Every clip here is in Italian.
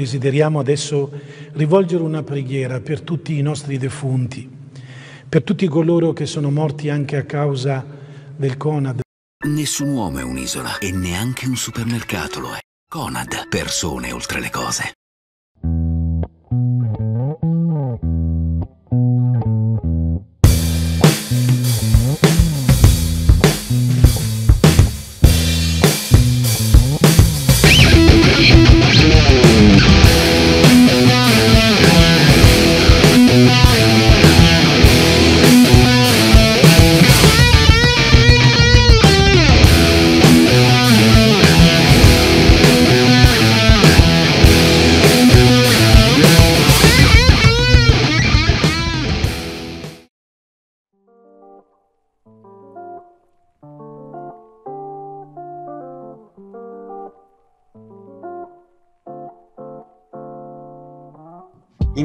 Desideriamo adesso rivolgere una preghiera per tutti i nostri defunti, per tutti coloro che sono morti anche a causa del Conad. Nessun uomo è un'isola e neanche un supermercato lo è. Conad, persone oltre le cose.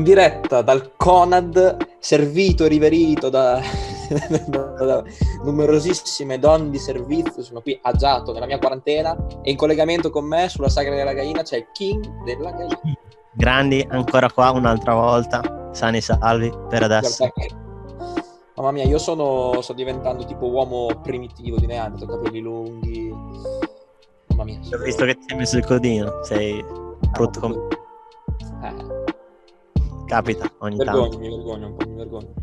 Diretta dal Conad, servito e riverito da, da, numerosissime donne di servizio. Sono qui agiato nella mia quarantena e in collegamento con me sulla sagra della gallina c'è il King della gallina. Grandi, ancora qua un'altra volta, sani e salvi per adesso. Mamma mia, io sono, sto diventando tipo uomo primitivo di Neanderthal, capelli lunghi. Mamma mia. Ho visto che ti hai messo il codino, sei brutto come... Eh. Capita ogni vergogno, tanto. Mi vergogno, un po' mi vergogno.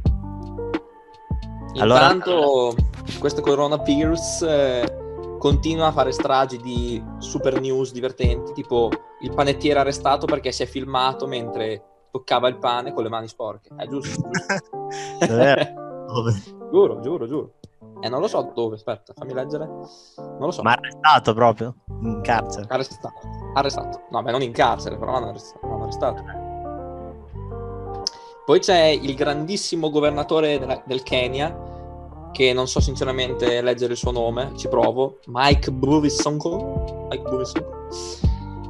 Allora- Intanto questo coronavirus eh, continua a fare stragi di super news divertenti, tipo il panettiere arrestato perché si è filmato mentre toccava il pane con le mani sporche. È giusto? giusto. Dove? giuro, giuro, giuro. Eh, non lo so dove, aspetta, fammi leggere. Non lo so. Ma arrestato proprio? In carcere? Arrestato. Arrestato. No, beh, non in carcere, però l'hanno arrestato. l'hanno arrestato. Poi c'è il grandissimo governatore della- del Kenya, che non so sinceramente leggere il suo nome, ci provo, Mike Buvisonko, Mike Buvisonko,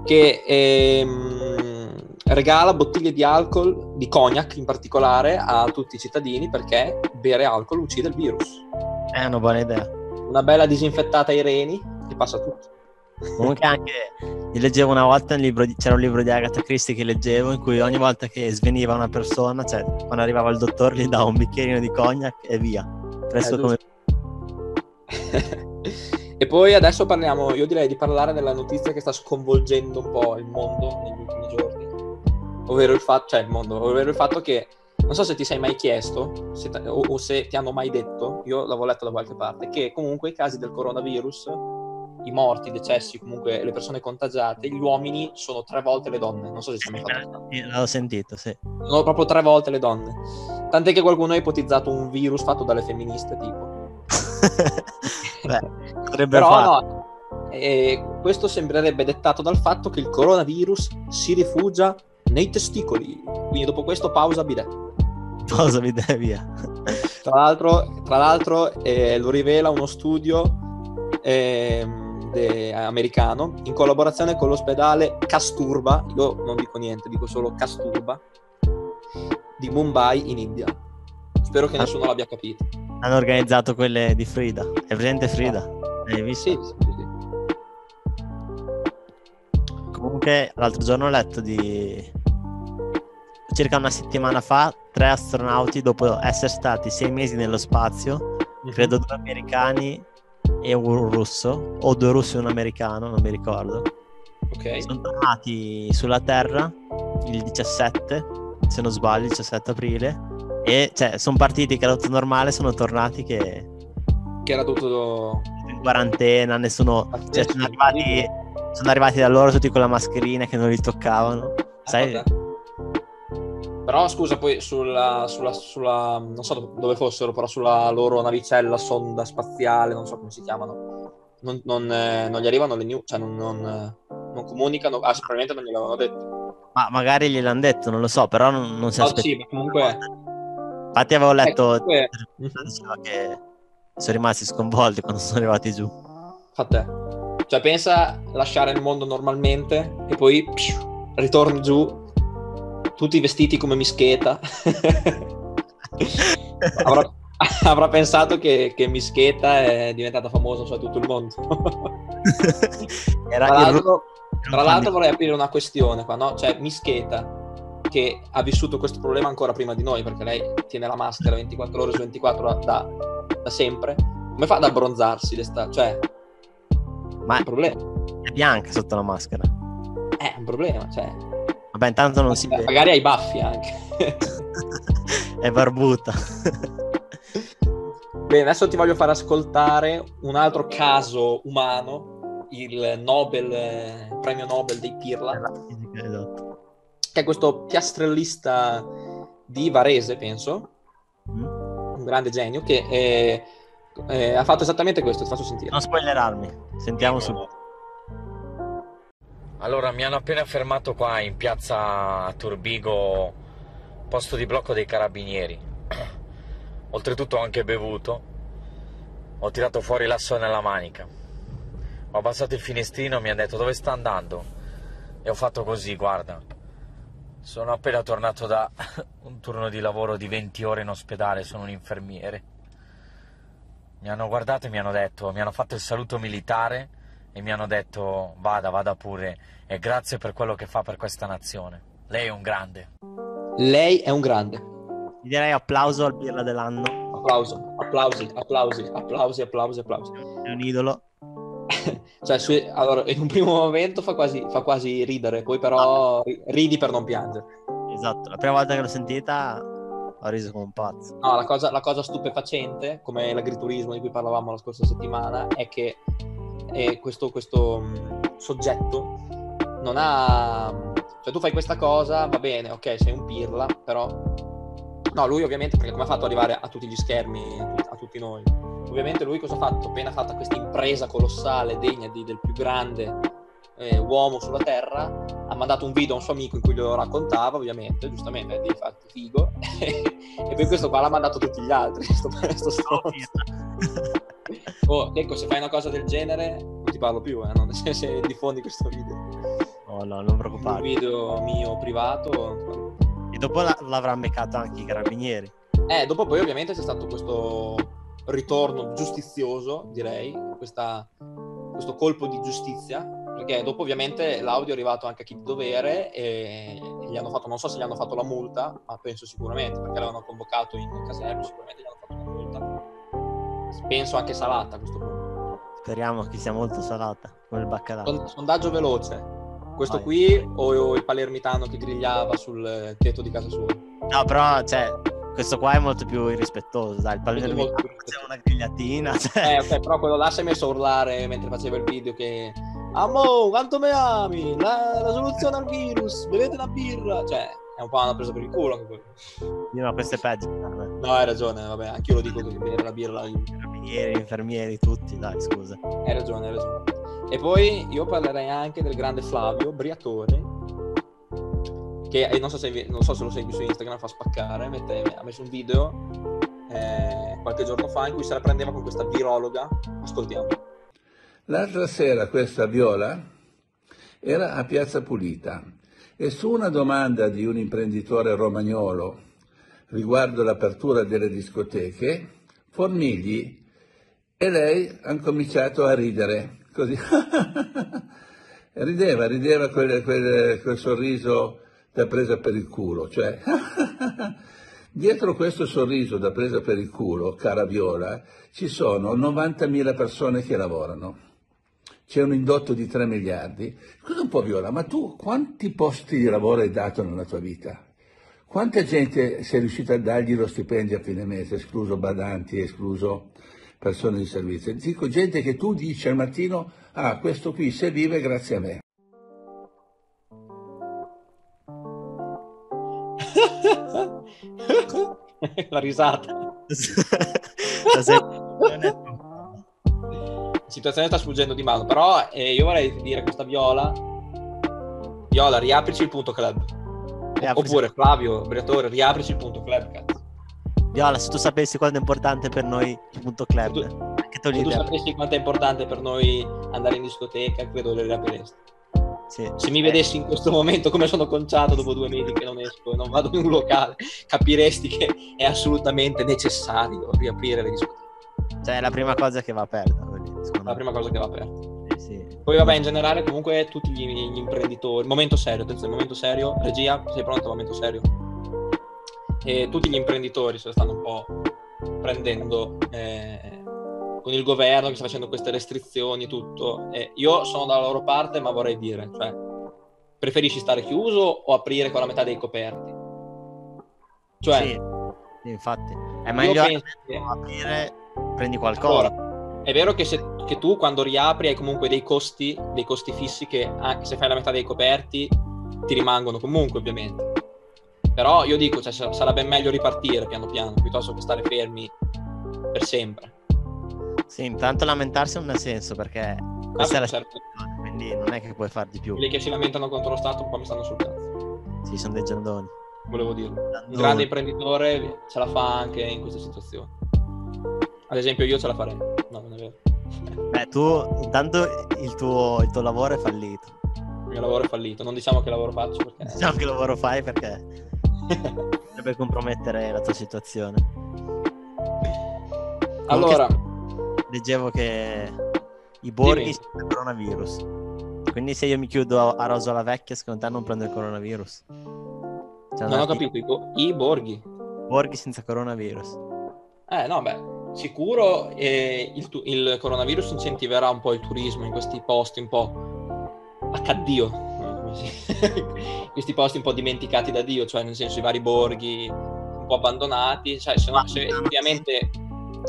che ehm, regala bottiglie di alcol, di cognac in particolare, a tutti i cittadini perché bere alcol uccide il virus. È una buona idea. Una bella disinfettata ai reni e passa tutto. Comunque anche io leggevo una volta un libro di- c'era un libro di Agatha Christie che leggevo in cui ogni volta che sveniva una persona, cioè quando arrivava il dottore gli dava un bicchierino di cognac e via. Presto Eh, come e poi adesso parliamo, io direi di parlare della notizia che sta sconvolgendo un po' il mondo negli ultimi giorni, ovvero il fatto, cioè il mondo, ovvero il fatto che, non so se ti sei mai chiesto, se t- o, o se ti hanno mai detto, io l'avevo letto da qualche parte, che comunque i casi del coronavirus, i morti, i decessi, comunque le persone contagiate, gli uomini sono tre volte le donne, non so se ci fatto L'ho sentito, sì. sono proprio tre volte le donne. Tant'è che qualcuno ha ipotizzato un virus fatto dalle femministe, tipo. Beh, potrebbe Però farlo. no, eh, questo sembrerebbe dettato dal fatto che il coronavirus si rifugia nei testicoli. Quindi dopo questo pausa bidet. Mi dai via? Tra l'altro, tra l'altro eh, lo rivela uno studio ehm, de- americano in collaborazione con l'ospedale Kasturba, io non dico niente, dico solo Kasturba, di Mumbai in India. Spero che Ah. nessuno l'abbia capito. Hanno organizzato quelle di Frida. È presente Frida? Hai visto? Sì, sì, sì. Comunque, l'altro giorno ho letto di circa una settimana fa tre astronauti dopo essere stati sei mesi nello spazio, credo due americani e un russo, o due russi e un americano, non mi ricordo. Ok. Sono tornati sulla Terra il 17, se non sbaglio, il 17 aprile. E cioè, sono partiti che era tutto normale, sono tornati che Che era tutto... in quarantena, nessuno. Cioè, sono arrivati, sono arrivati da loro tutti con la mascherina che non li toccavano. Sai? Ah, vabbè. Però scusa, poi sulla, sulla, sulla... Non so dove fossero, però sulla loro navicella, sonda spaziale, non so come si chiamano. Non, non, eh, non gli arrivano le news, cioè non, non, eh, comunicano. Ah, sicuramente non gliel'avevano detto. Ma magari gliel'hanno detto, non lo so, però non, non si No, aspetta. sì, ma comunque... Infatti avevo eh, letto comunque- diceva che sono rimasti sconvolti quando sono arrivati giù. Fa te. Cioè, pensa lasciare il mondo normalmente e poi pfiou, ritorni giù, tutti vestiti come mischeta. avrà, avrà pensato che, che mischeta è diventata famosa su tutto il mondo. Era Tra l'altro, Tra l'altro vorrei aprire una questione qua, no? Cioè, Mischeta, che ha vissuto questo problema ancora prima di noi, perché lei tiene la maschera 24 ore su 24 da, da sempre, come fa ad abbronzarsi d'estate? Cioè, Ma è un problema. è bianca sotto la maschera. È un problema, cioè... Vabbè, intanto non si vede. Magari hai i baffi anche. è barbuta. Bene, adesso ti voglio far ascoltare un altro caso umano, il Nobel, eh, premio Nobel dei Pirla, esatto. che è questo piastrellista di Varese, penso, Mm. un grande genio, che eh, eh, ha fatto esattamente questo, ti faccio sentire. Non spoilerarmi. Sentiamo su. Allora, mi hanno appena fermato qua in piazza Turbigo, posto di blocco dei carabinieri. Oltretutto ho anche bevuto. Ho tirato fuori l'asso nella manica. Ho abbassato il finestrino, mi hanno detto dove sta andando. E ho fatto così, guarda. Sono appena tornato da un turno di lavoro di 20 ore in ospedale, sono un infermiere. Mi hanno guardato e mi hanno detto, mi hanno fatto il saluto militare e mi hanno detto vada, vada pure e grazie per quello che fa per questa nazione. Lei è un grande. Lei è un grande. Ti direi applauso al birra dell'anno. Applauso, applausi, applausi, applausi, applausi, applausi. È un idolo. Cioè, su- allora, in un primo momento fa quasi, fa quasi ridere, poi però ri- ridi per non piangere. Esatto. La prima volta che l'ho sentita ho riso come un pazzo. No, la cosa, la cosa stupefacente, come l'agriturismo di cui parlavamo la scorsa settimana, è che eh, questo, questo mh, soggetto non ha... Cioè tu fai questa cosa, va bene, ok, sei un pirla, però... No, lui ovviamente, perché come ha fatto ad arrivare a tutti gli schermi, a, tu- a tutti noi? Ovviamente lui cosa ha fatto? Appena fatta questa impresa colossale, degna di- del più grande eh, uomo sulla Terra, ha mandato un video a un suo amico in cui glielo raccontava, ovviamente, giustamente, devi farti figo, e poi questo qua l'ha mandato a tutti gli altri, sto, sto stronzo. Oh, ecco, se fai una cosa del genere, non ti parlo più, eh, no? se, se diffondi questo video. Oh no, non Un preoccuparti. video mio privato. E dopo la- l'avrà beccato anche i carabinieri. Eh, dopo poi ovviamente c'è stato questo ritorno giustizioso, direi, questa- questo colpo di giustizia, perché dopo ovviamente l'audio è arrivato anche a chi di dovere e gli hanno fatto, non so se gli hanno fatto la multa, ma penso sicuramente, perché l'avevano convocato in caserma, sicuramente gli hanno. Penso anche salata a questo punto. Speriamo che sia molto salata, come il baccalà. Son- sondaggio veloce. Questo Vai. qui o, il palermitano che grigliava sul tetto di casa sua? No, però, cioè, questo qua è molto più irrispettoso, dai, il palermitano c'è una grigliatina, cioè... Eh, ok, però quello là si è messo a urlare mentre faceva il video che Amo, quanto me ami? La, la soluzione al virus, bevete una birra. Cioè, un po' una presa per il culo anche quello. Io, no, questo è peggio. No, hai ragione, vabbè, anch'io lo dico bere la birra. Carabinieri, infermieri, tutti, dai, scusa. Hai ragione, hai ragione. E poi io parlerei anche del grande Flavio Briatore, che eh, non so se, non so se lo segui su Instagram, fa spaccare, mette- ha messo un video eh, qualche giorno fa in cui se la prendeva con questa virologa. Ascoltiamo. L'altra sera questa Viola era a Piazza Pulita e su una domanda di un imprenditore romagnolo riguardo l'apertura delle discoteche, Formigli e lei hanno cominciato a ridere, così. rideva, rideva quel, quel- quel sorriso da presa per il culo, cioè dietro questo sorriso da presa per il culo, cara Viola, ci sono 90.000 persone che lavorano c'è un indotto di 3 miliardi. Scusa un po' Viola, ma tu quanti posti di lavoro hai dato nella tua vita? Quanta gente sei riuscita a dargli lo stipendio a fine mese, escluso badanti, escluso persone di servizio? Dico gente che tu dici al mattino, ah, questo qui se vive grazie a me. la risata. La situazione sta sfuggendo di mano, però eh, io vorrei dire a questa Viola, Viola, riaprici il punto club. Riaprici- Oppure Flavio, Briatore, riaprici il punto club, cazzo. Viola, se tu sapessi quanto è importante per noi il punto club, Se tu- anche Se tu sapessi quanto è importante per noi andare in discoteca, credo le riapriresti. Sì. Se mi vedessi in questo momento come sono conciato dopo due mesi che non esco e non vado in un locale, capiresti che è assolutamente necessario riaprire le discoteche. Cioè, è la prima cosa che va aperta. Secondo la me. prima cosa che va aperta. Sì, sì. Poi vabbè, in generale comunque tutti gli, gli imprenditori, momento serio, attenzione, momento serio, regia, sei pronto? Momento serio. E tutti gli imprenditori se la stanno un po' prendendo eh, con il governo che sta facendo queste restrizioni e tutto. E io sono dalla loro parte, ma vorrei dire, cioè, preferisci stare chiuso o aprire con la metà dei coperti? Cioè, Sì, infatti. È io meglio penso aprire, prendi qualcosa. Allora, è vero che, se, che tu quando riapri hai comunque dei costi, dei costi fissi che anche se fai la metà dei coperti ti rimangono comunque ovviamente. Però io dico, cioè, sa- sarebbe meglio ripartire piano piano piuttosto che stare fermi per sempre. Sì, intanto lamentarsi non ha senso perché questa è la certo, situazione, quindi non è che puoi far di più. quelli che si lamentano contro lo Stato un po' mi stanno sul cazzo, Sì, sono dei giandoni. volevo dirlo. Un grande imprenditore ce la fa anche in queste situazioni. Ad esempio io ce la farei. No, non è vero. Beh, tu intanto il tuo, il tuo lavoro è fallito. Il mio lavoro è fallito. Non diciamo che lavoro faccio perché... Diciamo che lavoro fai perché potrebbe compromettere la tua situazione. allora, Leggevo che i borghi Dimmi. sono il coronavirus. Quindi se io mi chiudo a Rosola Vecchia, secondo te non prendo il coronavirus? Cioè, non ho capito, i, bo- i borghi. Borghi senza coronavirus. Eh, no, beh, sicuro eh, il, tu- il coronavirus incentiverà un po' il turismo in questi posti un po' accaddio, come si- questi posti un po' dimenticati da Dio, cioè nel senso i vari borghi un po' abbandonati, cioè se, no- se effettivamente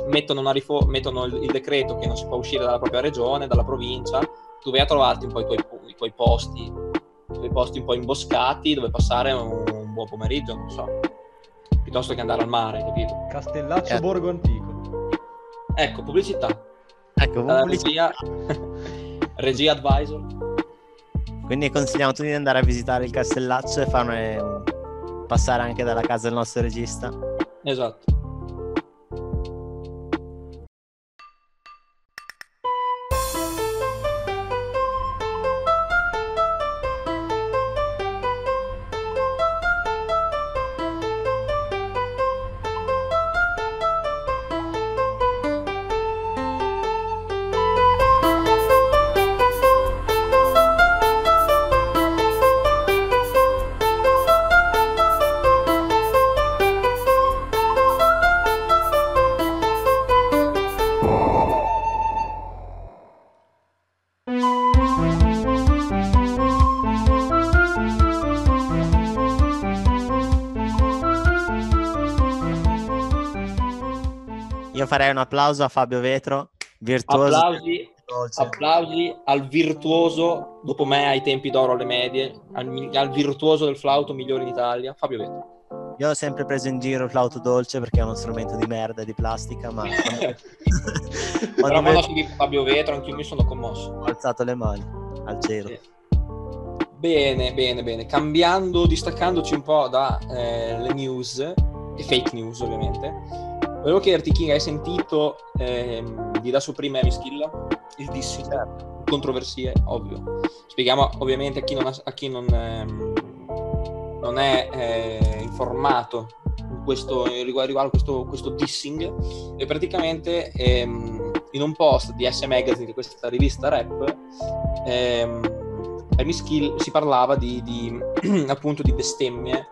mettono, una rifo- mettono il, il decreto che non si può uscire dalla propria regione, dalla provincia, tu vai a trovarti un po' i tuoi, i tuoi posti, i tuoi posti un po' imboscati dove passare un, un buon pomeriggio, non so, piuttosto che andare al mare, capito? Castellaccio Eh. Borgo Antico. Ecco, pubblicità. Ecco, pubblicità. regia, regia advisor. Quindi consigliamo tutti di andare a visitare il castellaccio e farne passare anche dalla casa del nostro regista. Esatto. Io farei un applauso a Fabio Vetro, virtuoso. Applausi, applausi al virtuoso, dopo me ai tempi d'oro alle medie, al, al virtuoso del flauto migliore in Italia, Fabio Vetro. Io ho sempre preso in giro il flauto dolce perché è uno strumento di merda di plastica, ma Però quando ho sentito Fabio Vetro anche io mi sono commosso. ho alzato le mani al cielo. Sì. Bene, bene, bene. Cambiando, distaccandoci un po' dalle news, e fake news ovviamente, volevo chiederti King, hai sentito ehm, di Da Supreme Heavy Skill? Il dissing, controversie, ovvio. Spieghiamo ovviamente a chi non, ha- a chi non, ehm, non è eh, informato in questo, riguardo, questo, questo dissing, e praticamente ehm, in un post di S Magazine, di questa rivista rap, ehm, Skill si parlava di, di, appunto di bestemmie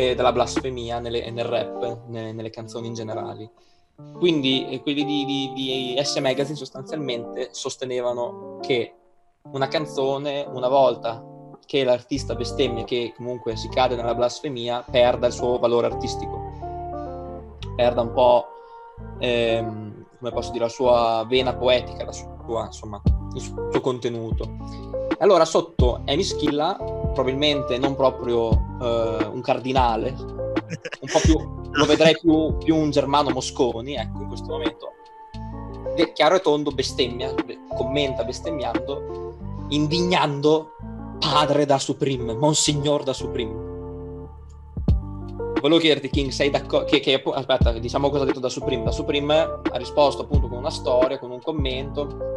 e della blasfemia nelle- nel rap, ne- nelle canzoni in generale. Quindi quelli di, di- di S Magazine sostanzialmente sostenevano che una canzone, una volta che l'artista bestemmia, che comunque si cade nella blasfemia, perda il suo valore artistico, perda un po', ehm, come posso dire, la sua vena poetica, la sua, insomma, il suo contenuto. Allora, sotto Amy Schilla, probabilmente non proprio eh, un cardinale, un po' più, lo vedrei più, più un Germano Mosconi, ecco, in questo momento. De- chiaro e tondo bestemmia, be- commenta bestemmiando, indignando padre da Supreme, Monsignor da Supreme. Volevo chiederti, King, sei d'accordo? Che, che, aspetta, diciamo cosa ha detto da Supreme. Da Supreme ha risposto appunto con una storia, con un commento,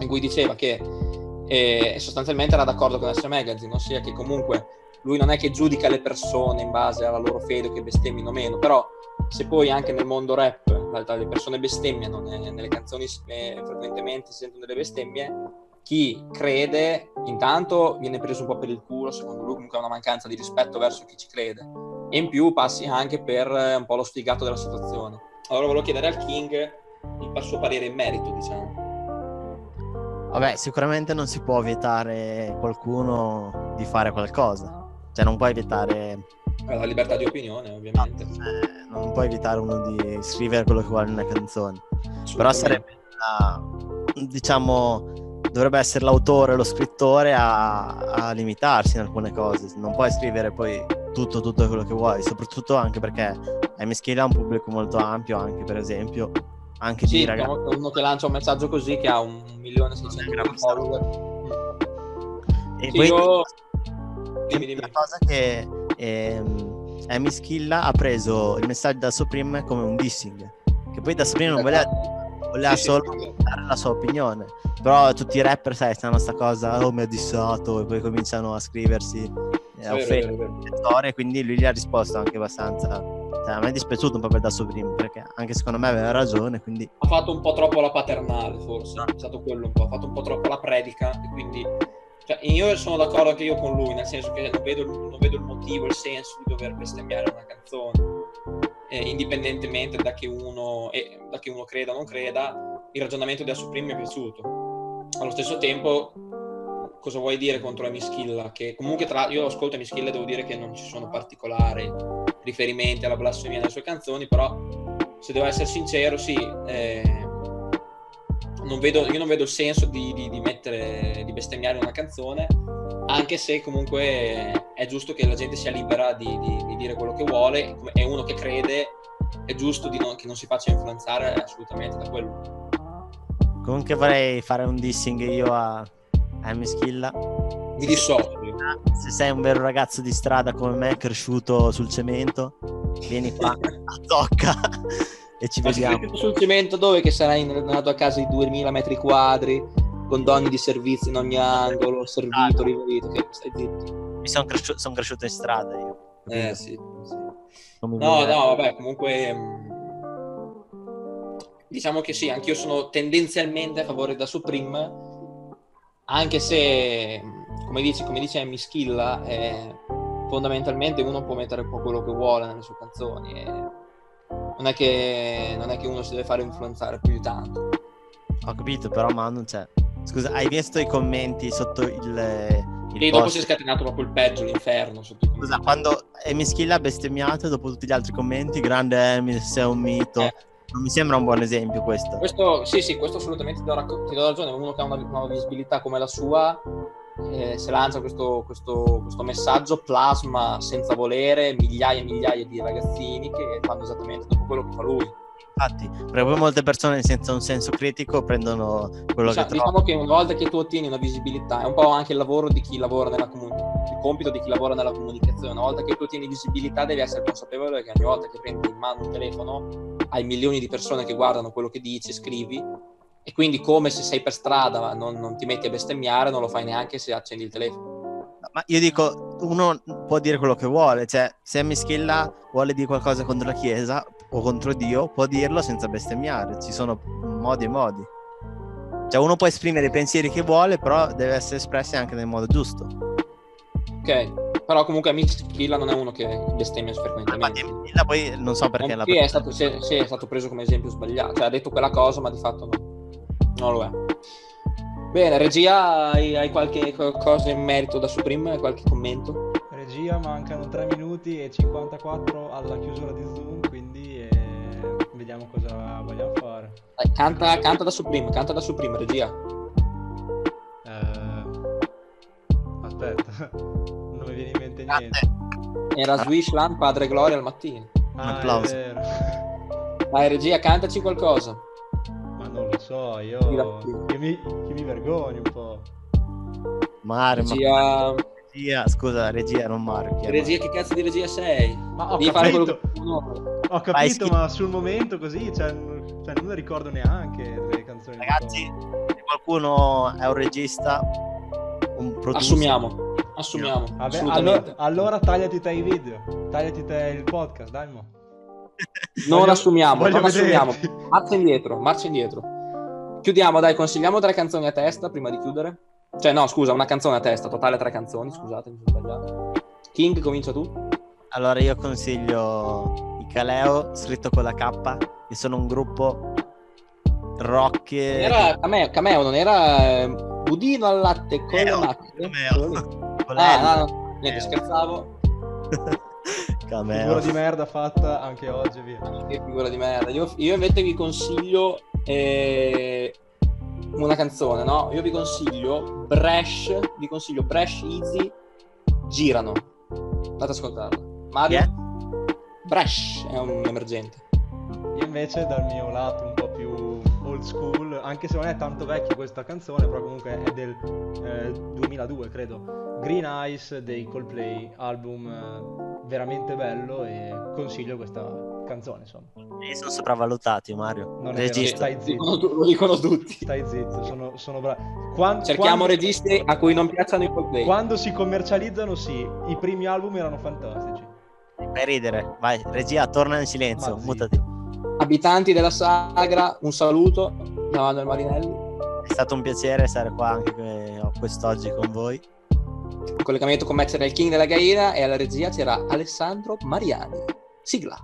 in cui diceva che eh, sostanzialmente era d'accordo con S Magazine, ossia che comunque lui non è che giudica le persone in base alla loro fede che bestemmino o meno, però se poi anche nel mondo rap la- le persone bestemmiano, ne- nelle canzoni eh, frequentemente si sentono delle bestemmie, chi crede intanto viene preso un po' per il culo, secondo lui comunque è una mancanza di rispetto verso chi ci crede e in più passi anche per eh, un po' lo sfigato della situazione. Allora volevo chiedere al King il suo parere in merito, diciamo. Vabbè, sicuramente non si può vietare qualcuno di fare qualcosa. Cioè, non puoi vietare. La libertà di opinione, ovviamente. No, eh, non puoi evitare uno di scrivere quello che vuole una canzone. Però sarebbe una, diciamo, dovrebbe essere l'autore lo scrittore a, a, limitarsi in alcune cose. Non puoi scrivere poi tutto, tutto quello che vuoi, soprattutto anche perché Amy Skill ha un pubblico molto ampio, anche per esempio anche sì, di ragazzi. Uno che lancia un messaggio così che ha un milione e seicento follower. E sì, poi io... dimmi, dimmi. la cosa che ehm, Amy Schilla ha preso il messaggio da Supreme come un dissing, che poi da Supreme non voleva, voleva sì, solo sì, dare la sua opinione. Però tutti i rapper, sai, stanno sta cosa, oh mi ha dissato, e poi cominciano a scriversi eh, offese, quindi lui gli ha risposto anche abbastanza cioè, a me è dispiaciuto un po' per da Supreme perché anche secondo me aveva ragione quindi... ha fatto un po' troppo la paternale forse è stato quello un po' ha fatto un po' troppo la predica e quindi cioè, io sono d'accordo anche io con lui nel senso che non vedo, non vedo il motivo il senso di dover bestemmiare una canzone eh, indipendentemente da che, uno, eh, da che uno creda o non creda il ragionamento di Supreme mi è piaciuto allo stesso tempo cosa vuoi dire contro Amy Schilla? Che comunque tra io ascolto Amy Schilla e devo dire che non ci sono particolari riferimenti alla blasfemia nelle sue canzoni, però se devo essere sincero, sì, eh, non vedo, io non vedo il senso di, di, di, mettere, di bestemmiare una canzone, anche se comunque è giusto che la gente sia libera di, di dire quello che vuole, è uno che crede, è giusto non, che non si faccia influenzare assolutamente da quello. Comunque vorrei fare un dissing io a eh, Meschilla. Mi dissocio. Se sei un vero ragazzo di strada come me, cresciuto sul cemento, vieni qua a tocca e ci Ma vediamo. Sul cemento dove? Che sarai nella tua casa di 2000 metri quadri, con donne di servizio in ogni angolo, servito, rivolito, che stai zitto. Mi sono cresciuto, son cresciuto in strada io. Eh sì, sì. No, no, vabbè, comunque mm, diciamo che sì, anch'io sono tendenzialmente a favore da Supreme anche se, come dice, come dice Amy Schilla, eh, fondamentalmente uno può mettere un po' quello che vuole nelle sue canzoni. E non, è che, non è che uno si deve fare influenzare più di tanto. Ho capito, però ma non c'è. Scusa, hai visto i commenti sotto il... il e dopo si è scatenato proprio il peggio, l'inferno. Sotto Scusa, quando Amy Schilla ha bestemmiato dopo tutti gli altri commenti, grande Amy, sei un mito. Eh non mi sembra un buon esempio questo. questo sì, sì, questo assolutamente ti do, racco- ti do ragione. Uno che ha una, una visibilità come la sua, eh, se lancia questo, questo, questo, messaggio, plasma senza volere migliaia e migliaia di ragazzini che fanno esattamente dopo quello che fa lui. Infatti, perché poi molte persone senza un senso critico prendono quello diciamo, che Diciamo che una volta che tu ottieni una visibilità, è un po' anche il lavoro di chi lavora nella comunicazione, il compito di chi lavora nella comunicazione, una volta che tu ottieni visibilità devi essere consapevole che ogni volta che prendi in mano un telefono hai milioni di persone che guardano quello che dici, scrivi, e quindi come se sei per strada non, non ti metti a bestemmiare, non lo fai neanche se accendi il telefono. Ma io dico, uno può dire quello che vuole, cioè se Mischilla vuole dire qualcosa contro la Chiesa o contro Dio, può dirlo senza bestemmiare, ci sono modi e modi. Cioè uno può esprimere i pensieri che vuole, però deve essere espressi anche nel modo giusto. Ok, però comunque Mischilla non è uno che bestemmia frequentemente. Mischilla poi non so perché... La... Sì, è stato, sì, sì, è stato preso come esempio sbagliato, cioè ha detto quella cosa ma di fatto no. Non lo è. Bene, regia, hai, hai qualche cosa in merito da Supreme? Qualche commento? Regia, mancano 3 minuti e 54 alla chiusura di Zoom, quindi eh, vediamo cosa vogliamo fare. Dai, canta, canta, da Supreme, canta da Supreme, regia. Eh, aspetta, non mi viene in mente niente. Era Swishland, Padre Gloria al mattino. Ah, Un applauso. Dai, regia, cantaci qualcosa non lo so, io, io, mi, io mi vergogno un po'. Mario, regia... Ma... regia, scusa, regia, non Mario. Regia, che cazzo di regia sei? Ma ho Devi capito, ho capito ma sul momento così, cioè, cioè, non ricordo neanche le canzoni. Ragazzi, se qualcuno è un regista, un producer... Assumiamo, assumiamo. Vabbè, allora, allora tagliati te i video, tagliati te il podcast, dai mo. Non Voglio... assumiamo, Voglio non assumiamo. Marcia indietro, marcia indietro. Chiudiamo, dai, consigliamo tre canzoni a testa prima di chiudere. Cioè, no, scusa, una canzone a testa, totale tre canzoni, scusate, mi sono sbagliato. King, comincia tu. Allora io consiglio i Caleo, scritto con la K, che sono un gruppo rock. e- Era Cameo, Cameo, non era eh, budino al latte con Cameo, macchine? Cameo. Ah, no, no, niente, scherzavo. Cameo. Figura di merda fatta anche oggi, via. Che figura di merda. Io, io invece vi consiglio eh, una canzone, no? Io vi consiglio Brash, vi consiglio Brash Easy, Girano. Andate ad ascoltarla. Mario? È? Brash è un emergente. Io invece dal mio lato un po' old school, anche se non è tanto vecchia questa canzone, però comunque è del eh, 2002 credo. Green Eyes dei Coldplay, album eh, veramente bello e consiglio questa canzone insomma. Sì, sono sopravvalutati, Mario. Non è vero, Regista. stai Lo zitto, lo dicono tutti. stai zitto, sono, sono bravi. Quan- Cerchiamo quando- registi a cui non piacciono i Coldplay. Quando si commercializzano sì, i primi album erano fantastici. Fai ridere. Vai, regia, torna in silenzio. Mutati. Abitanti della Sagra, un saluto da Manuel Marinelli. È stato un piacere stare qua anche que- quest'oggi con voi. In collegamento con me c'era il King della Gaina e alla regia c'era Alessandro Mariani. Sigla.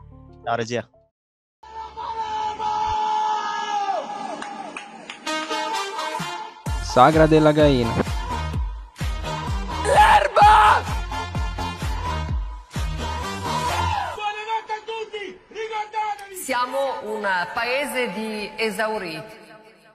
Ciao regia. Sagra della Gaina. Un paese di esauriti.